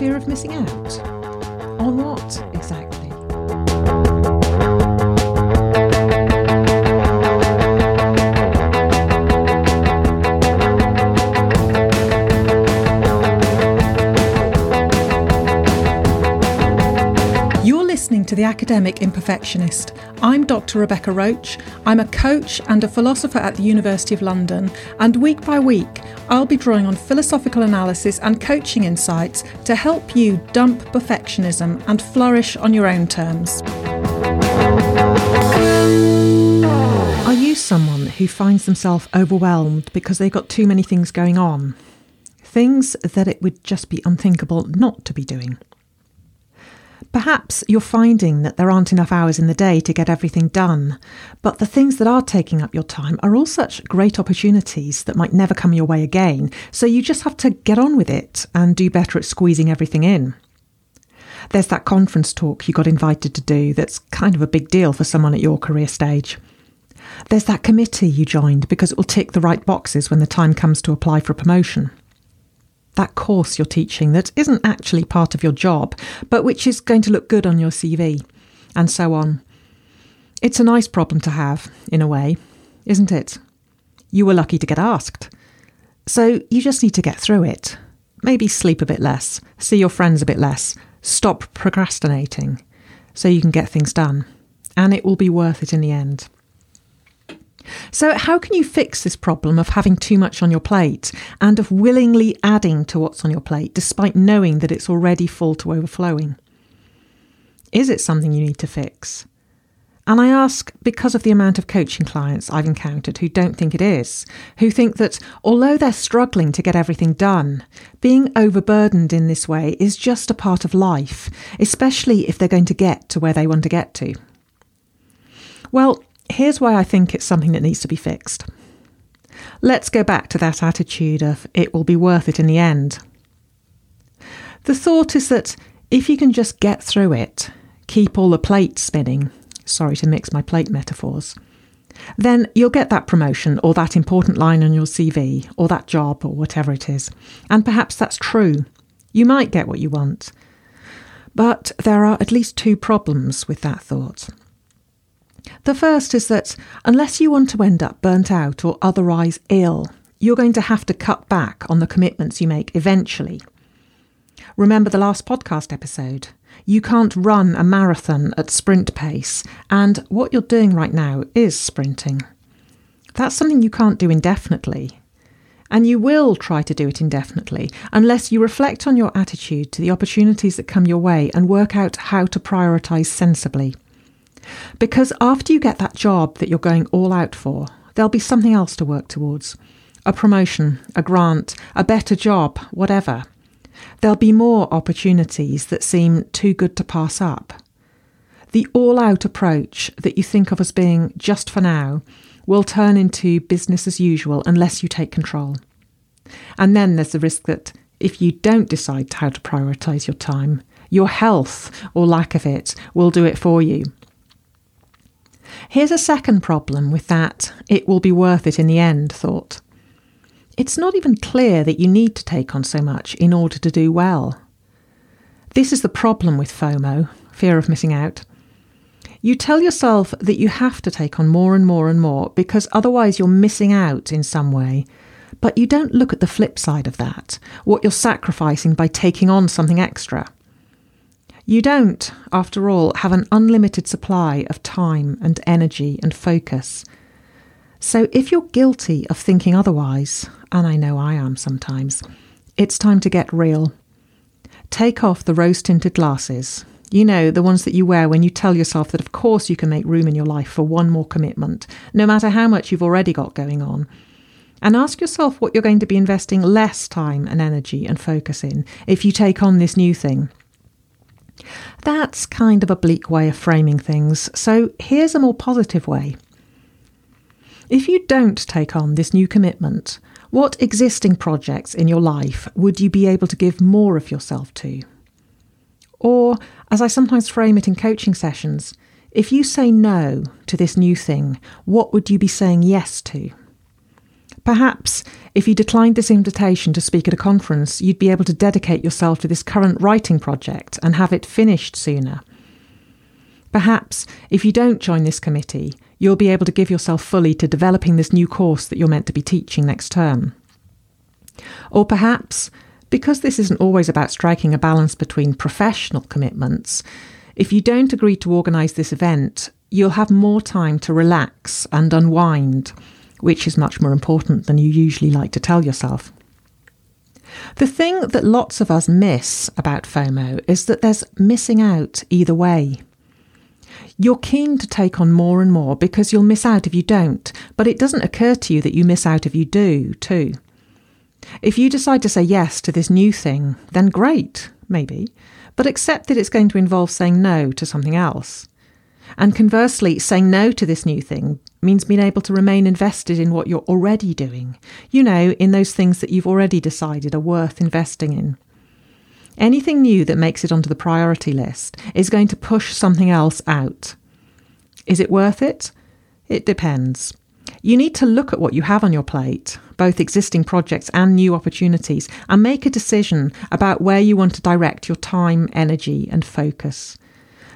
Fear of missing out? On what exactly? The Academic Imperfectionist. I'm Dr. Rebecca Roache. I'm a coach and a philosopher at the University of London, and week by week, I'll be drawing on philosophical analysis and coaching insights to help you dump perfectionism and flourish on your own terms. Are you someone who finds themselves overwhelmed because they've got too many things going on? Things that it would just be unthinkable not to be doing. Perhaps you're finding that there aren't enough hours in the day to get everything done, but the things that are taking up your time are all such great opportunities that might never come your way again, so you just have to get on with it and do better at squeezing everything in. There's that conference talk you got invited to do that's kind of a big deal for someone at your career stage. There's that committee you joined because it will tick the right boxes when the time comes to apply for a promotion that course you're teaching that isn't actually part of your job, but which is going to look good on your CV, and so on. It's a nice problem to have, in a way, isn't it? You were lucky to get asked. So you just need to get through it. Maybe sleep a bit less, see your friends a bit less, stop procrastinating, so you can get things done. And it will be worth it in the end. So, how can you fix this problem of having too much on your plate and of willingly adding to what's on your plate despite knowing that it's already full to overflowing? Is it something you need to fix? And I ask because of the amount of coaching clients I've encountered who don't think it is, who think that although they're struggling to get everything done, being overburdened in this way is just a part of life, especially if they're going to get to where they want to get to. Well, Here's why I think it's something that needs to be fixed. Let's go back to that attitude of it will be worth it in the end. The thought is that if you can just get through it, keep all the plates spinning, sorry to mix my plate metaphors, then you'll get that promotion or that important line on your CV or that job or whatever it is. And perhaps that's true. You might get what you want. But there are at least two problems with that thought. The first is that unless you want to end up burnt out or otherwise ill, you're going to have to cut back on the commitments you make eventually. Remember the last podcast episode? You can't run a marathon at sprint pace, and what you're doing right now is sprinting. That's something you can't do indefinitely. And you will try to do it indefinitely unless you reflect on your attitude to the opportunities that come your way and work out how to prioritise sensibly. Because after you get that job that you're going all out for, there'll be something else to work towards a promotion, a grant, a better job, whatever. There'll be more opportunities that seem too good to pass up. The all out approach that you think of as being just for now will turn into business as usual unless you take control. And then there's the risk that if you don't decide how to prioritise your time, your health or lack of it will do it for you. Here's a second problem with that it will be worth it in the end thought. It's not even clear that you need to take on so much in order to do well. This is the problem with FOMO, fear of missing out. You tell yourself that you have to take on more and more and more because otherwise you're missing out in some way. But you don't look at the flip side of that, what you're sacrificing by taking on something extra. You don't, after all, have an unlimited supply of time and energy and focus. So if you're guilty of thinking otherwise, and I know I am sometimes, it's time to get real. Take off the rose tinted glasses. You know, the ones that you wear when you tell yourself that, of course, you can make room in your life for one more commitment, no matter how much you've already got going on. And ask yourself what you're going to be investing less time and energy and focus in if you take on this new thing. That's kind of a bleak way of framing things, so here's a more positive way. If you don't take on this new commitment, what existing projects in your life would you be able to give more of yourself to? Or, as I sometimes frame it in coaching sessions, if you say no to this new thing, what would you be saying yes to? Perhaps if you declined this invitation to speak at a conference, you'd be able to dedicate yourself to this current writing project and have it finished sooner. Perhaps if you don't join this committee, you'll be able to give yourself fully to developing this new course that you're meant to be teaching next term. Or perhaps, because this isn't always about striking a balance between professional commitments, if you don't agree to organise this event, you'll have more time to relax and unwind which is much more important than you usually like to tell yourself. The thing that lots of us miss about FOMO is that there's missing out either way. You're keen to take on more and more because you'll miss out if you don't, but it doesn't occur to you that you miss out if you do, too. If you decide to say yes to this new thing, then great, maybe, but accept that it's going to involve saying no to something else. And conversely, saying no to this new thing means being able to remain invested in what you're already doing. You know, in those things that you've already decided are worth investing in. Anything new that makes it onto the priority list is going to push something else out. Is it worth it? It depends. You need to look at what you have on your plate, both existing projects and new opportunities, and make a decision about where you want to direct your time, energy, and focus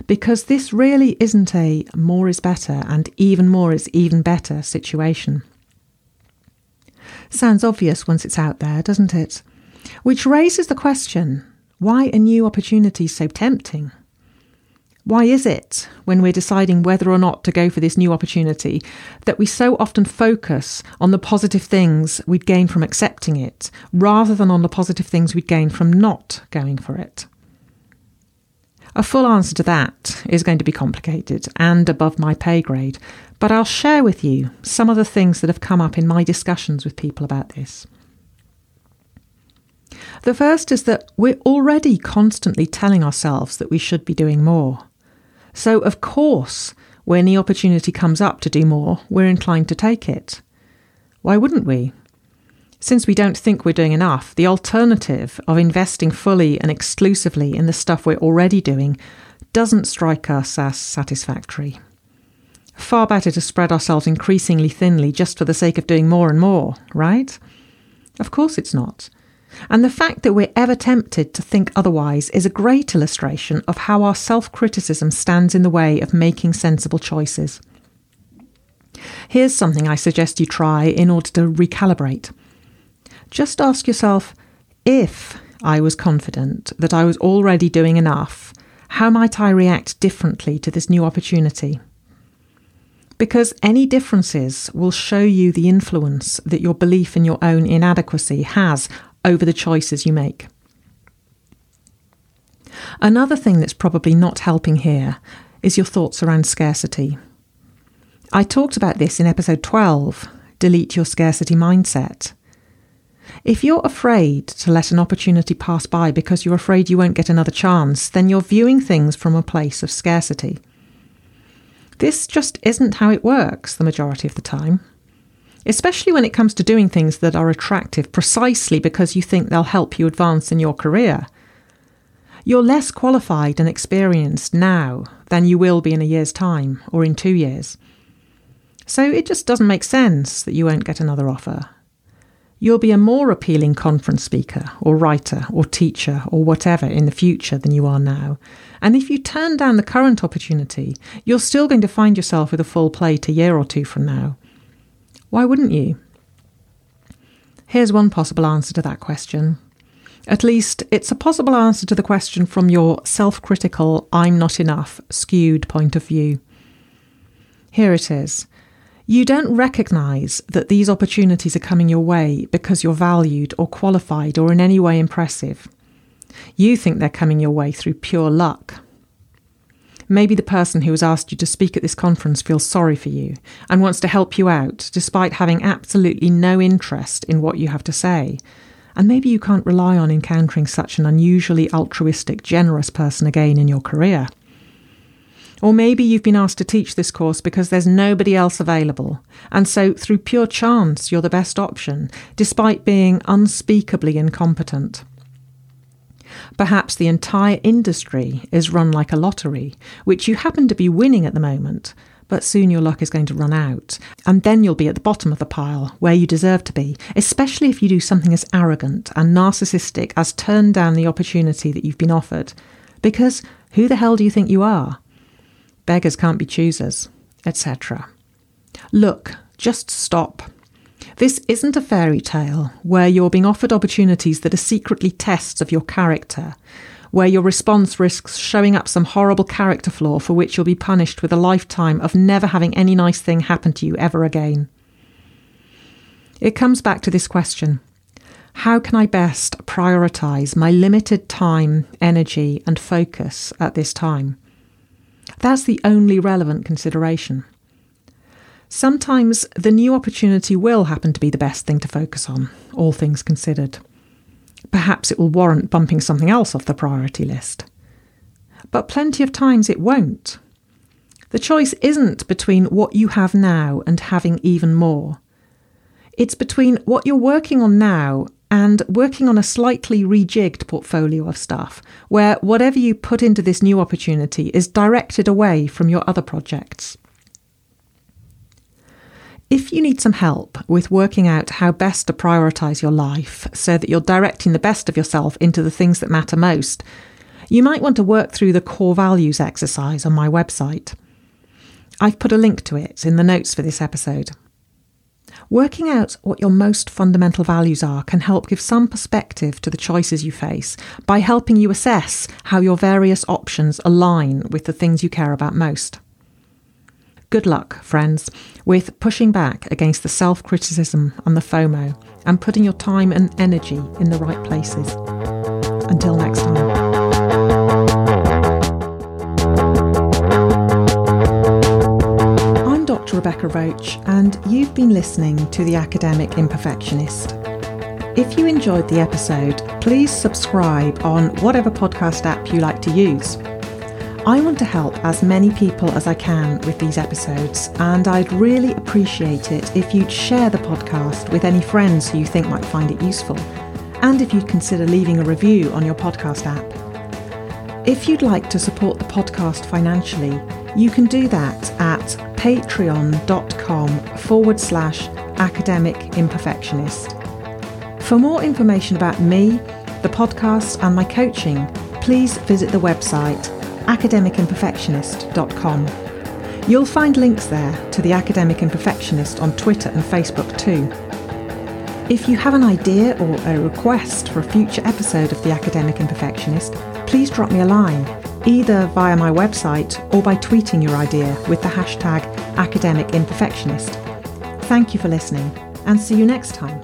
because this really isn't a more is better and even more is even better situation. Sounds obvious once it's out there, doesn't it? Which raises the question why are new opportunities so tempting? Why is it, when we're deciding whether or not to go for this new opportunity, that we so often focus on the positive things we'd gain from accepting it, rather than on the positive things we'd gain from not going for it? A full answer to that is going to be complicated and above my pay grade, but I'll share with you some of the things that have come up in my discussions with people about this. The first is that we're already constantly telling ourselves that we should be doing more. So, of course, when the opportunity comes up to do more, we're inclined to take it. Why wouldn't we? Since we don't think we're doing enough, the alternative of investing fully and exclusively in the stuff we're already doing doesn't strike us as satisfactory. Far better to spread ourselves increasingly thinly just for the sake of doing more and more, right? Of course it's not. And the fact that we're ever tempted to think otherwise is a great illustration of how our self criticism stands in the way of making sensible choices. Here's something I suggest you try in order to recalibrate. Just ask yourself if I was confident that I was already doing enough, how might I react differently to this new opportunity? Because any differences will show you the influence that your belief in your own inadequacy has over the choices you make. Another thing that's probably not helping here is your thoughts around scarcity. I talked about this in episode 12 Delete Your Scarcity Mindset. If you're afraid to let an opportunity pass by because you're afraid you won't get another chance, then you're viewing things from a place of scarcity. This just isn't how it works the majority of the time, especially when it comes to doing things that are attractive precisely because you think they'll help you advance in your career. You're less qualified and experienced now than you will be in a year's time or in two years. So it just doesn't make sense that you won't get another offer you'll be a more appealing conference speaker or writer or teacher or whatever in the future than you are now. And if you turn down the current opportunity, you're still going to find yourself with a full plate a year or two from now. Why wouldn't you? Here's one possible answer to that question. At least, it's a possible answer to the question from your self critical, I'm not enough, skewed point of view. Here it is. You don't recognize that these opportunities are coming your way because you're valued or qualified or in any way impressive. You think they're coming your way through pure luck. Maybe the person who has asked you to speak at this conference feels sorry for you and wants to help you out despite having absolutely no interest in what you have to say. And maybe you can't rely on encountering such an unusually altruistic, generous person again in your career. Or maybe you've been asked to teach this course because there's nobody else available, and so through pure chance you're the best option, despite being unspeakably incompetent. Perhaps the entire industry is run like a lottery, which you happen to be winning at the moment, but soon your luck is going to run out. And then you'll be at the bottom of the pile, where you deserve to be, especially if you do something as arrogant and narcissistic as turn down the opportunity that you've been offered. Because who the hell do you think you are? Beggars can't be choosers, etc. Look, just stop. This isn't a fairy tale where you're being offered opportunities that are secretly tests of your character where your response risks showing up some horrible character flaw for which you'll be punished with a lifetime of never having any nice thing happen to you ever again. It comes back to this question How can I best prioritise my limited time, energy, and focus at this time? That's the only relevant consideration. Sometimes the new opportunity will happen to be the best thing to focus on, all things considered perhaps it will warrant bumping something else off the priority list. But plenty of times it won't. The choice isn't between what you have now and having even more. It's between what you're working on now and working on a slightly rejigged portfolio of stuff, where whatever you put into this new opportunity is directed away from your other projects. If you need some help with working out how best to prioritise your life so that you're directing the best of yourself into the things that matter most, you might want to work through the core values exercise on my website. I've put a link to it in the notes for this episode. Working out what your most fundamental values are can help give some perspective to the choices you face by helping you assess how your various options align with the things you care about most. Good luck, friends, with pushing back against the self criticism and the FOMO and putting your time and energy in the right places. Until next time. Rebecca Roache, and you've been listening to The Academic Imperfectionist. If you enjoyed the episode, please subscribe on whatever podcast app you like to use. I want to help as many people as I can with these episodes, and I'd really appreciate it if you'd share the podcast with any friends who you think might find it useful, and if you'd consider leaving a review on your podcast app. If you'd like to support the podcast financially, you can do that at patreon.com forward slash academic imperfectionist. For more information about me, the podcast, and my coaching, please visit the website academicimperfectionist.com. You'll find links there to the Academic Imperfectionist on Twitter and Facebook too. If you have an idea or a request for a future episode of The Academic Imperfectionist, please drop me a line, either via my website or by tweeting your idea with the hashtag Academic Imperfectionist. Thank you for listening and see you next time.